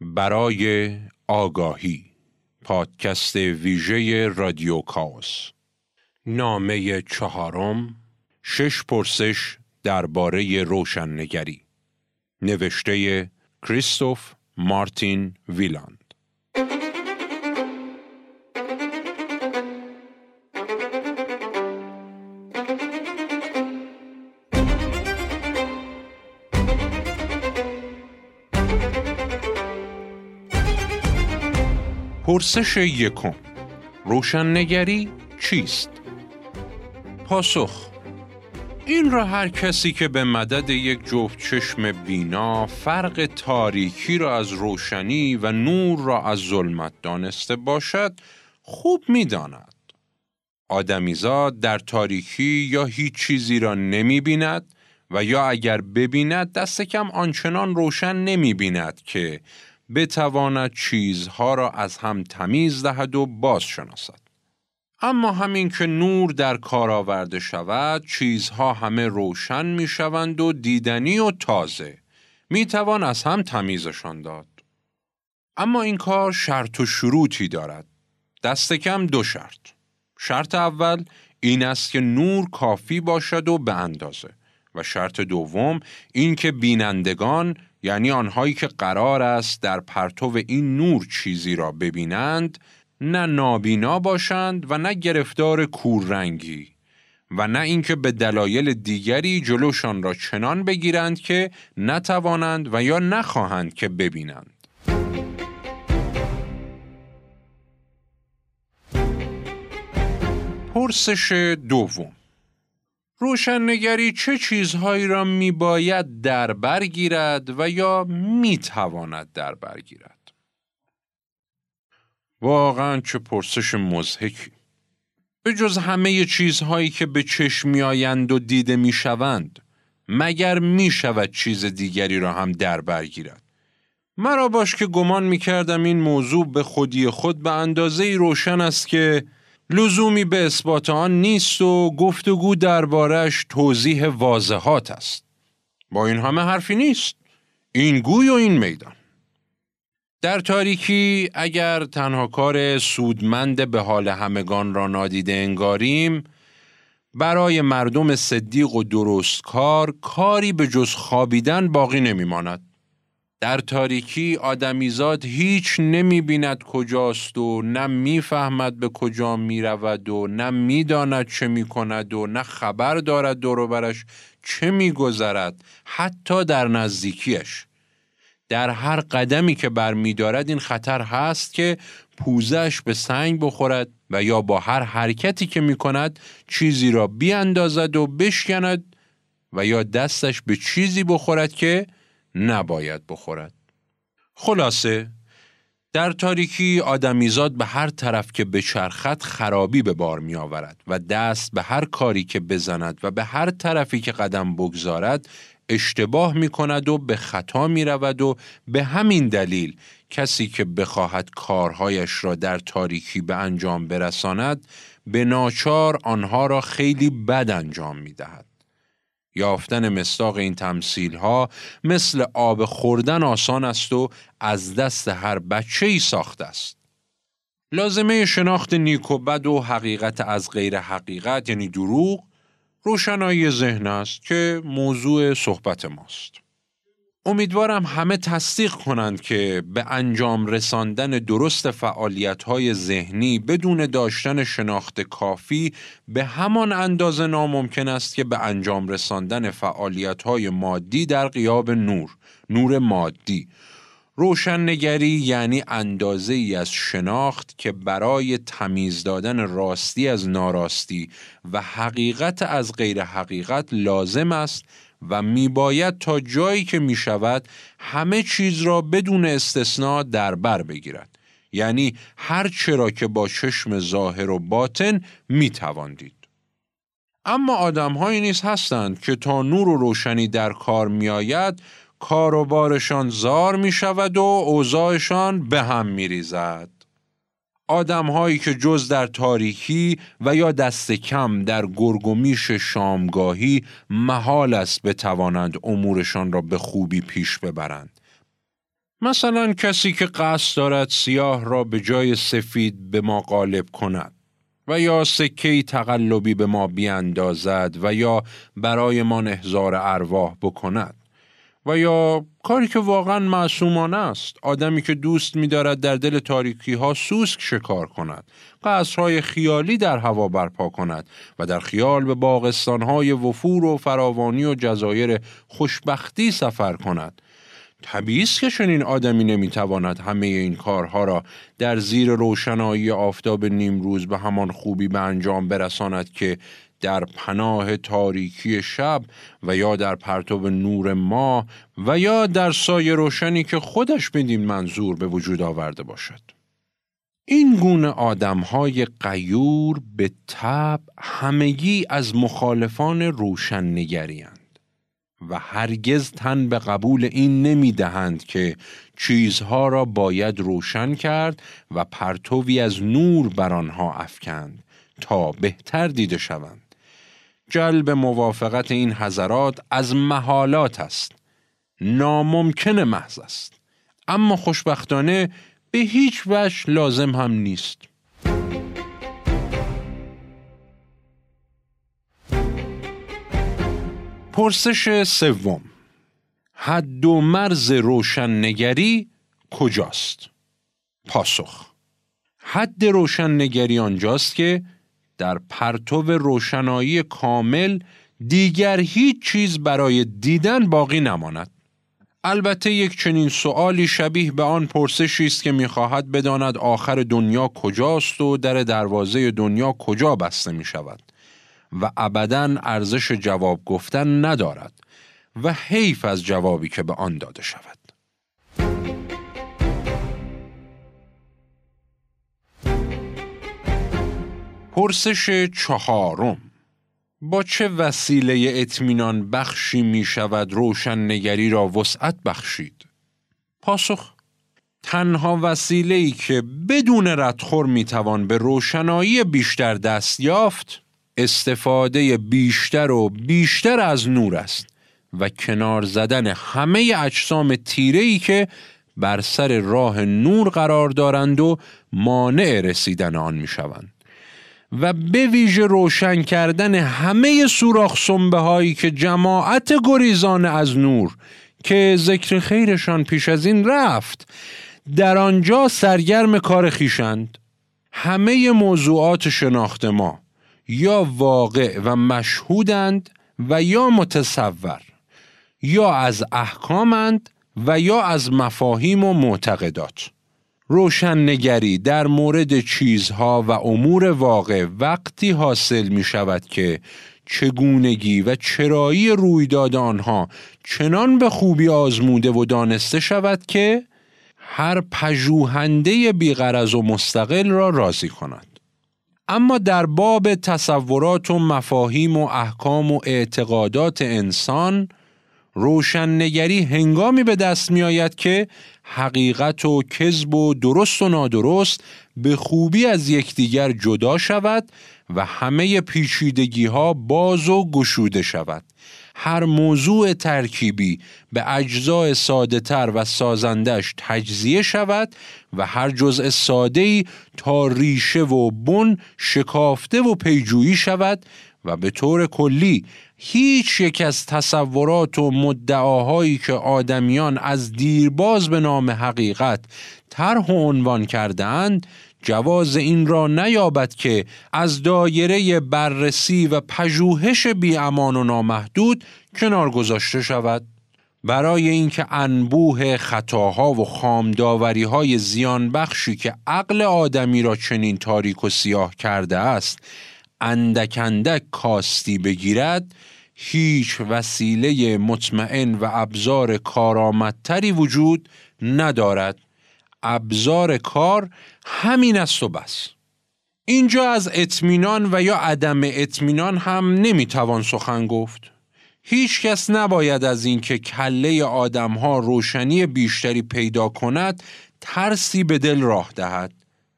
برای آگاهی پادکست ویژه رادیو کاوس. نامه چهارم شش پرسش درباره روشننگری. نوشته کریستوف مارتین ویلان. پرسش یکم روشننگری چیست؟ پاسخ این را هر کسی که به مدد یک جفت چشم بینا فرق تاریکی را از روشنی و نور را از ظلمت دانسته باشد خوب می داند. آدمیزاد در تاریکی یا هیچ چیزی را نمی بیند و یا اگر ببیند دست کم آنچنان روشن نمی بیند که بتواند چیزها را از هم تمیز دهد و باز شناسد. اما همین که نور در کار آورده شود چیزها همه روشن می شوند و دیدنی و تازه می توان از هم تمیزشان داد. اما این کار شرط و شروطی دارد. دست کم دو شرط. شرط اول این است که نور کافی باشد و به اندازه و شرط دوم این که بینندگان یعنی آنهایی که قرار است در پرتو این نور چیزی را ببینند نه نابینا باشند و نه گرفتار کوررنگی و نه اینکه به دلایل دیگری جلوشان را چنان بگیرند که نتوانند و یا نخواهند که ببینند. پرسش دوم روشننگری چه چیزهایی را می باید در برگیرد و یا می تواند در برگیرد؟ واقعا چه پرسش مزهکی. به جز همه چیزهایی که به چشم می آیند و دیده می شوند، مگر می شود چیز دیگری را هم در برگیرد. مرا باش که گمان می کردم این موضوع به خودی خود به اندازه روشن است که لزومی به اثبات آن نیست و گفتگو دربارش توضیح واضحات است. با این همه حرفی نیست. این گوی و این میدان. در تاریکی اگر تنها کار سودمند به حال همگان را نادیده انگاریم برای مردم صدیق و درست کار کاری به جز خوابیدن باقی نمیماند. در تاریکی آدمیزاد هیچ نمی بیند کجاست و نه می‌فهمد به کجا می رود و نه می‌داند چه می کند و نه خبر دارد دوروبرش چه می گذرد حتی در نزدیکیش. در هر قدمی که بر می دارد این خطر هست که پوزش به سنگ بخورد و یا با هر حرکتی که می کند چیزی را بیاندازد و بشکند و یا دستش به چیزی بخورد که نباید بخورد. خلاصه در تاریکی آدمیزاد به هر طرف که بچرخد خرابی به بار می آورد و دست به هر کاری که بزند و به هر طرفی که قدم بگذارد اشتباه می کند و به خطا می رود و به همین دلیل کسی که بخواهد کارهایش را در تاریکی به انجام برساند به ناچار آنها را خیلی بد انجام می دهد. یافتن مستاق این تمثیل ها مثل آب خوردن آسان است و از دست هر بچه ای ساخته است. لازمه شناخت نیک و بد و حقیقت از غیر حقیقت یعنی دروغ روشنایی ذهن است که موضوع صحبت ماست. امیدوارم همه تصدیق کنند که به انجام رساندن درست فعالیت های ذهنی بدون داشتن شناخت کافی به همان اندازه ناممکن است که به انجام رساندن فعالیت های مادی در قیاب نور، نور مادی. روشننگری یعنی اندازه ای از شناخت که برای تمیز دادن راستی از ناراستی و حقیقت از غیر حقیقت لازم است و میباید تا جایی که می شود همه چیز را بدون استثنا در بر بگیرد یعنی هر چرا که با چشم ظاهر و باطن می تواندید. اما آدم هایی نیز هستند که تا نور و روشنی در کار می آید کار و بارشان زار می شود و اوضاعشان به هم می ریزد. آدم هایی که جز در تاریکی و یا دست کم در گرگومیش شامگاهی محال است بتوانند امورشان را به خوبی پیش ببرند. مثلا کسی که قصد دارد سیاه را به جای سفید به ما غالب کند و یا سکهی تقلبی به ما بیاندازد و یا برای ما احضار ارواح بکند و یا کاری که واقعا معصومانه است. آدمی که دوست می‌دارد در دل تاریکی ها سوسک شکار کند. قصرهای خیالی در هوا برپا کند و در خیال به باغستانهای وفور و فراوانی و جزایر خوشبختی سفر کند. طبیعی است که چنین آدمی نمی‌تواند همه این کارها را در زیر روشنایی آفتاب نیمروز به همان خوبی به انجام برساند که در پناه تاریکی شب و یا در پرتو نور ما و یا در سایه روشنی که خودش بدین منظور به وجود آورده باشد. این گونه آدمهای قیور به تب همگی از مخالفان روشن نگریند و هرگز تن به قبول این نمی دهند که چیزها را باید روشن کرد و پرتوی از نور بر آنها افکند تا بهتر دیده شوند. جلب موافقت این حضرات از محالات است. ناممکن محض است. اما خوشبختانه به هیچ وجه لازم هم نیست. پرسش سوم. حد و مرز روشننگری کجاست؟ پاسخ. حد روشننگری آنجاست که در پرتو روشنایی کامل دیگر هیچ چیز برای دیدن باقی نماند. البته یک چنین سوالی شبیه به آن پرسشی است که می‌خواهد بداند آخر دنیا کجاست و در دروازه دنیا کجا بسته می شود و ابدا ارزش جواب گفتن ندارد و حیف از جوابی که به آن داده شود. پرسش چهارم با چه وسیله اطمینان بخشی می شود روشن نگری را وسعت بخشید؟ پاسخ تنها وسیله ای که بدون ردخور می توان به روشنایی بیشتر دست یافت استفاده بیشتر و بیشتر از نور است و کنار زدن همه اجسام تیره ای که بر سر راه نور قرار دارند و مانع رسیدن آن می شوند. و به ویژه روشن کردن همه سوراخ سنبه هایی که جماعت گریزان از نور که ذکر خیرشان پیش از این رفت در آنجا سرگرم کار خیشند همه موضوعات شناخت ما یا واقع و مشهودند و یا متصور یا از احکامند و یا از مفاهیم و معتقدات. روشننگری در مورد چیزها و امور واقع وقتی حاصل می شود که چگونگی و چرایی رویداد آنها چنان به خوبی آزموده و دانسته شود که هر پژوهنده بیغرض و مستقل را راضی کند. اما در باب تصورات و مفاهیم و احکام و اعتقادات انسان روشننگری هنگامی به دست می آید که حقیقت و کذب و درست و نادرست به خوبی از یکدیگر جدا شود و همه پیچیدگی ها باز و گشوده شود. هر موضوع ترکیبی به اجزای ساده تر و سازندش تجزیه شود و هر جزء ساده تا ریشه و بن شکافته و پیجویی شود و به طور کلی هیچ یک از تصورات و مدعاهایی که آدمیان از دیرباز به نام حقیقت طرح و عنوان کردهاند جواز این را نیابد که از دایره بررسی و پژوهش امان و نامحدود کنار گذاشته شود. برای اینکه انبوه خطاها و خامداوری های زیان که عقل آدمی را چنین تاریک و سیاه کرده است اندک کاستی بگیرد هیچ وسیله مطمئن و ابزار کارآمدتری وجود ندارد. ابزار کار همین است و بس. اینجا از اطمینان و یا عدم اطمینان هم نمی‌توان سخن گفت. هیچ کس نباید از اینکه کله آدمها روشنی بیشتری پیدا کند ترسی به دل راه دهد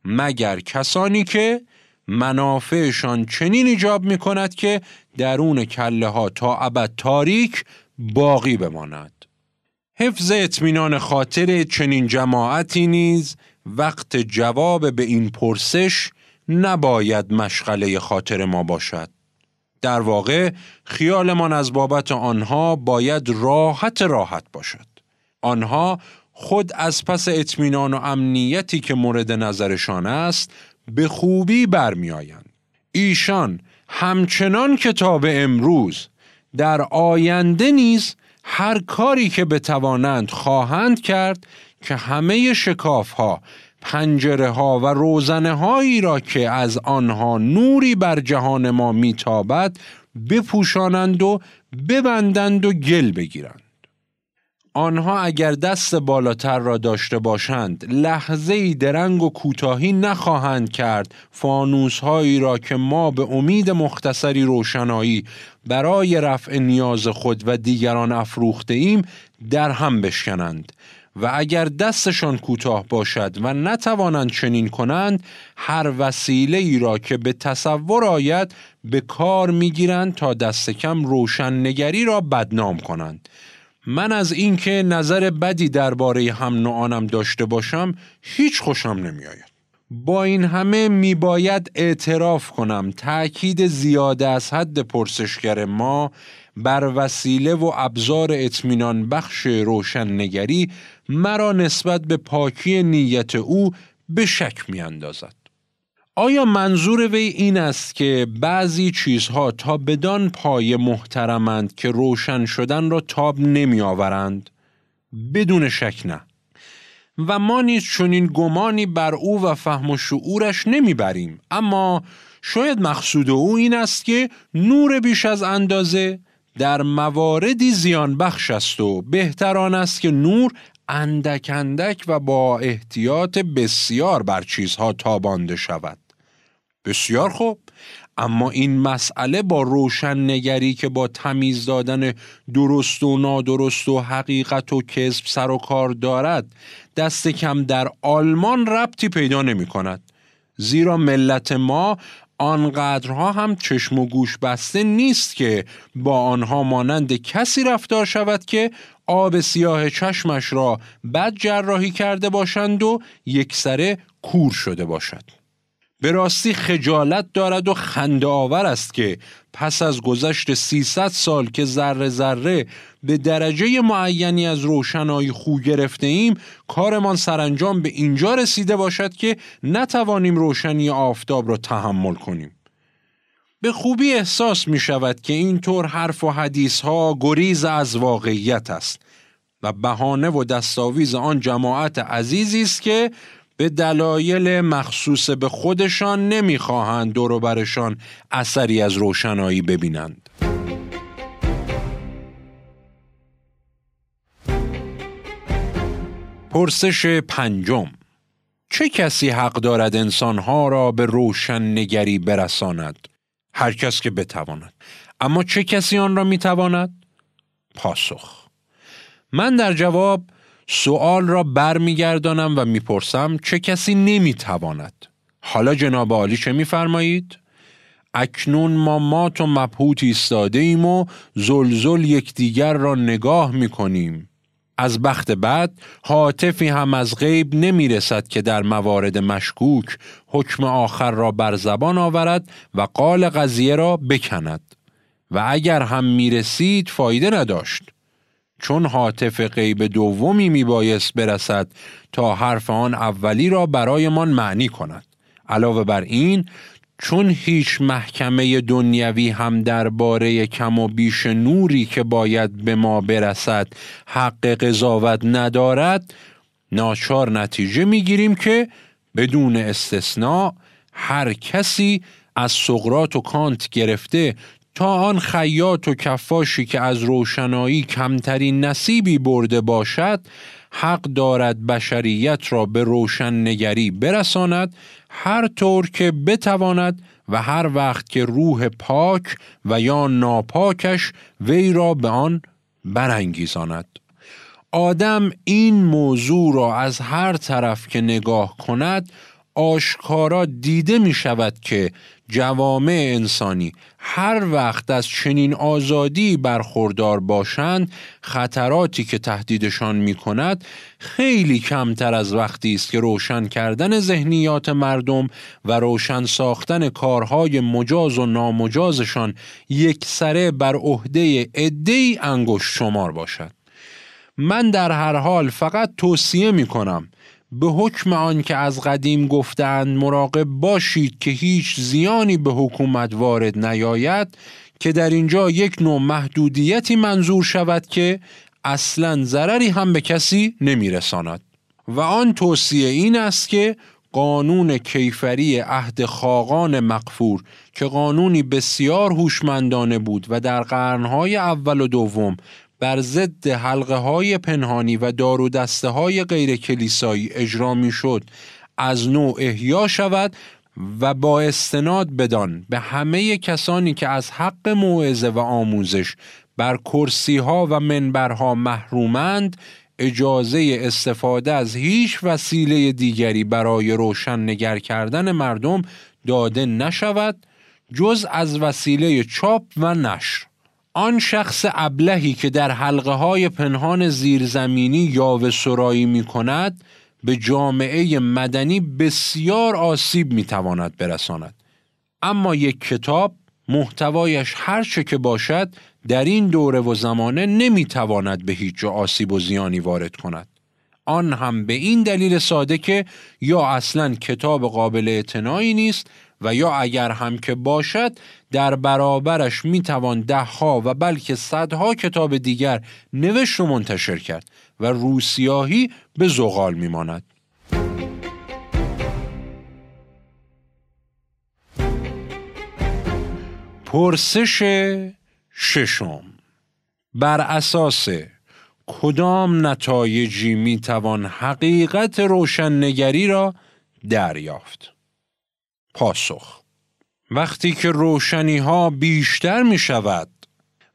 مگر کسانی که منافعشان چنین ایجاب می کند که درون کله ها تا ابد تاریک باقی بماند حفظ اطمینان خاطر چنین جماعتی نیز وقت جواب به این پرسش نباید مشغله خاطر ما باشد. در واقع خیالمان از بابت آنها باید راحت راحت باشد. آنها خود از پس اطمینان و امنیتی که مورد نظرشان است به خوبی برمیآیند. ایشان همچنان کتاب امروز در آینده نیز هر کاری که بتوانند خواهند کرد که همه شکاف ها پنجره ها و روزنه هایی را که از آنها نوری بر جهان ما میتابد بپوشانند و ببندند و گل بگیرند آنها اگر دست بالاتر را داشته باشند لحظه درنگ و کوتاهی نخواهند کرد. فانوس هایی را که ما به امید مختصری روشنایی برای رفع نیاز خود و دیگران افروخته ایم در هم بشکنند. و اگر دستشان کوتاه باشد و نتوانند چنین کنند هر وسیله ای را که به تصور آید به کار می‌گیرند تا دست کم روشن نگری را بدنام کنند. من از اینکه نظر بدی درباره هم نوعانم داشته باشم هیچ خوشم نمیآید. با این همه میباید اعتراف کنم تأکید زیاده از حد پرسشگر ما بر وسیله و ابزار اطمینان بخش روشننگری مرا نسبت به پاکی نیت او به شک می اندازد. آیا منظور وی این است که بعضی چیزها تا بدان پای محترمند که روشن شدن را تاب نمی آورند؟ بدون شک نه. و ما نیز چنین گمانی بر او و فهم و شعورش نمی‌بریم اما شاید مقصود او این است که نور بیش از اندازه در مواردی زیان بخش است و بهتران است که نور اندک اندک و با احتیاط بسیار بر چیزها تابانده شود. بسیار خوب. اما این مسئله با روشن نگری که با تمیز دادن درست و نادرست و حقیقت و کذب سر و کار دارد دست کم در آلمان ربطی پیدا نمی کند زیرا ملت ما آنقدرها هم چشم و گوش بسته نیست که با آنها مانند کسی رفتار شود که آب سیاه چشمش را بد جراحی کرده باشند و یکسره کور شده باشد. به راستی خجالت دارد و خنده آور است که پس از گذشت 300 سال که ذره ذره به درجه معینی از روشنایی خو گرفته ایم کارمان سرانجام به اینجا رسیده باشد که نتوانیم روشنی آفتاب را تحمل کنیم. به خوبی احساس می شود که اینطور حرف و حدیث ها گریز از واقعیت است و بهانه و دستاویز آن جماعت عزیزی است که به دلایل مخصوص به خودشان نمی‌خواهند برشان اثری از روشنایی ببینند. پرسش پنجم چه کسی حق دارد انسانها را به روشن نگری برساند؟ هر کس که بتواند. اما چه کسی آن را می‌تواند؟ پاسخ من در جواب سوال را برمیگردانم و می‌پرسم چه کسی نمی‌تواند. حالا جناب عالی چه میفرمایید؟ اکنون ما مات و مبهوت ایستاده ایم و زلزل یکدیگر را نگاه می‌کنیم. از بخت بعد حاطفی هم از غیب نمی رسد که در موارد مشکوک حکم آخر را بر زبان آورد و قال قضیه را بکند. و اگر هم می رسید فایده نداشت. چون حاطف غیب دومی می بایست برسد تا حرف آن اولی را برایمان معنی کند. علاوه بر این چون هیچ محکمه دنیوی هم درباره کم و بیش نوری که باید به ما برسد حق قضاوت ندارد ناچار نتیجه می‌گیریم که بدون استثناء هر کسی از سقرات و کانت گرفته تا آن خیاط و کفاشی که از روشنایی کمترین نصیبی برده باشد حق دارد بشریت را به روشن نگری برساند هر طور که بتواند و هر وقت که روح پاک و یا ناپاکش وی را به آن برانگیزاند. آدم این موضوع را از هر طرف که نگاه کند آشکارا دیده می شود که جوامع انسانی هر وقت از چنین آزادی برخوردار باشند خطراتی که تهدیدشان می کند خیلی کمتر از وقتی است که روشن کردن ذهنیات مردم و روشن ساختن کارهای مجاز و نامجازشان یک سره بر عهده عدهای انگشت شمار باشد. من در هر حال فقط توصیه می کنم به حکم آن که از قدیم گفتند مراقب باشید که هیچ زیانی به حکومت وارد نیاید که در اینجا یک نوع محدودیتی منظور شود که اصلا ضرری هم به کسی نمیرساند. و آن توصیه این است که قانون کیفری عهد خاقان مقفور که قانونی بسیار هوشمندانه بود و در قرنهای اول و دوم بر ضد حلقه های پنهانی و دارو دسته های غیر کلیسایی اجرا می شد از نوع احیا شود و با استناد بدان به همه کسانی که از حق موعظه و آموزش بر کرسی ها و منبرها محرومند اجازه استفاده از هیچ وسیله دیگری برای روشن نگر کردن مردم داده نشود جز از وسیله چاپ و نشر. آن شخص ابلهی که در حلقه های پنهان زیرزمینی یاوه سرایی می کند به جامعه مدنی بسیار آسیب می تواند برساند. اما یک کتاب محتوایش هر چه که باشد در این دوره و زمانه نمی تواند به هیچ جا آسیب و زیانی وارد کند. آن هم به این دلیل ساده که یا اصلا کتاب قابل اعتنایی نیست و یا اگر هم که باشد در برابرش می‌توان دهها و بلکه صدها کتاب دیگر نوشت و منتشر کرد و روسیاهی به زغال میماند. پرسش ششم بر اساس کدام نتایجی می‌توان حقیقت روشننگری را دریافت پاسخ. وقتی که روشنی ها بیشتر می شود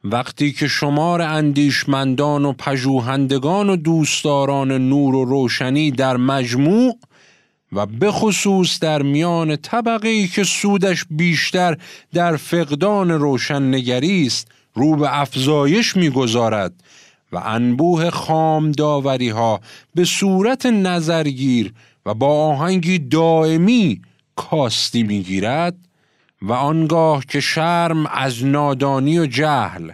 وقتی که شمار اندیشمندان و پژوهندگان و دوستداران نور و روشنی در مجموع و به خصوص در میان طبقه ای که سودش بیشتر در فقدان روشننگری است رو به افزایش می‌گذارد و انبوه خام داوری ها به صورت نظرگیر و با آهنگی دائمی کاستی می‌گیرد و آنگاه که شرم از نادانی و جهل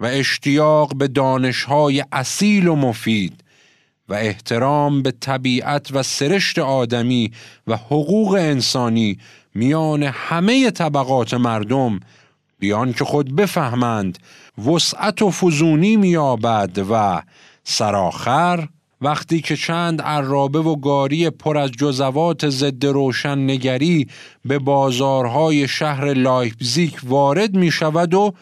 و اشتیاق به دانشهای اصیل و مفید و احترام به طبیعت و سرشت آدمی و حقوق انسانی میان همه طبقات مردم بیان که خود بفهمند وسعت و فزونی میابد و سراخر وقتی که چند عرابه و گاری پر از جزوات ضد روشن نگری به بازارهای شهر لایپزیک وارد می شود و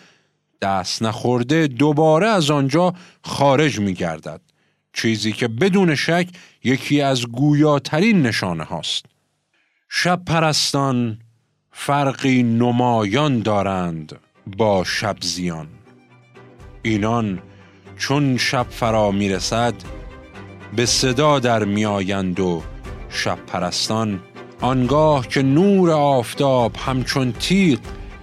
دست نخورده دوباره از آنجا خارج می گردد. چیزی که بدون شک یکی از گویاترین نشانه هاست. شب پرستان فرقی نمایان دارند با شب زیان. اینان چون شب فرا می رسد به صدا در میآیند و شب پرستان آنگاه که نور آفتاب همچون تیغ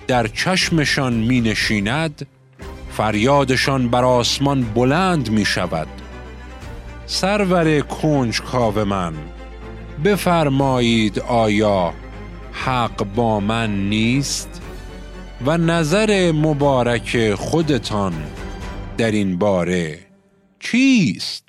در چشمشان می نشیند فریادشان بر آسمان بلند می شود سرور کنج کاو من بفرمایید آیا حق با من نیست و نظر مبارک خودتان در این باره چیست؟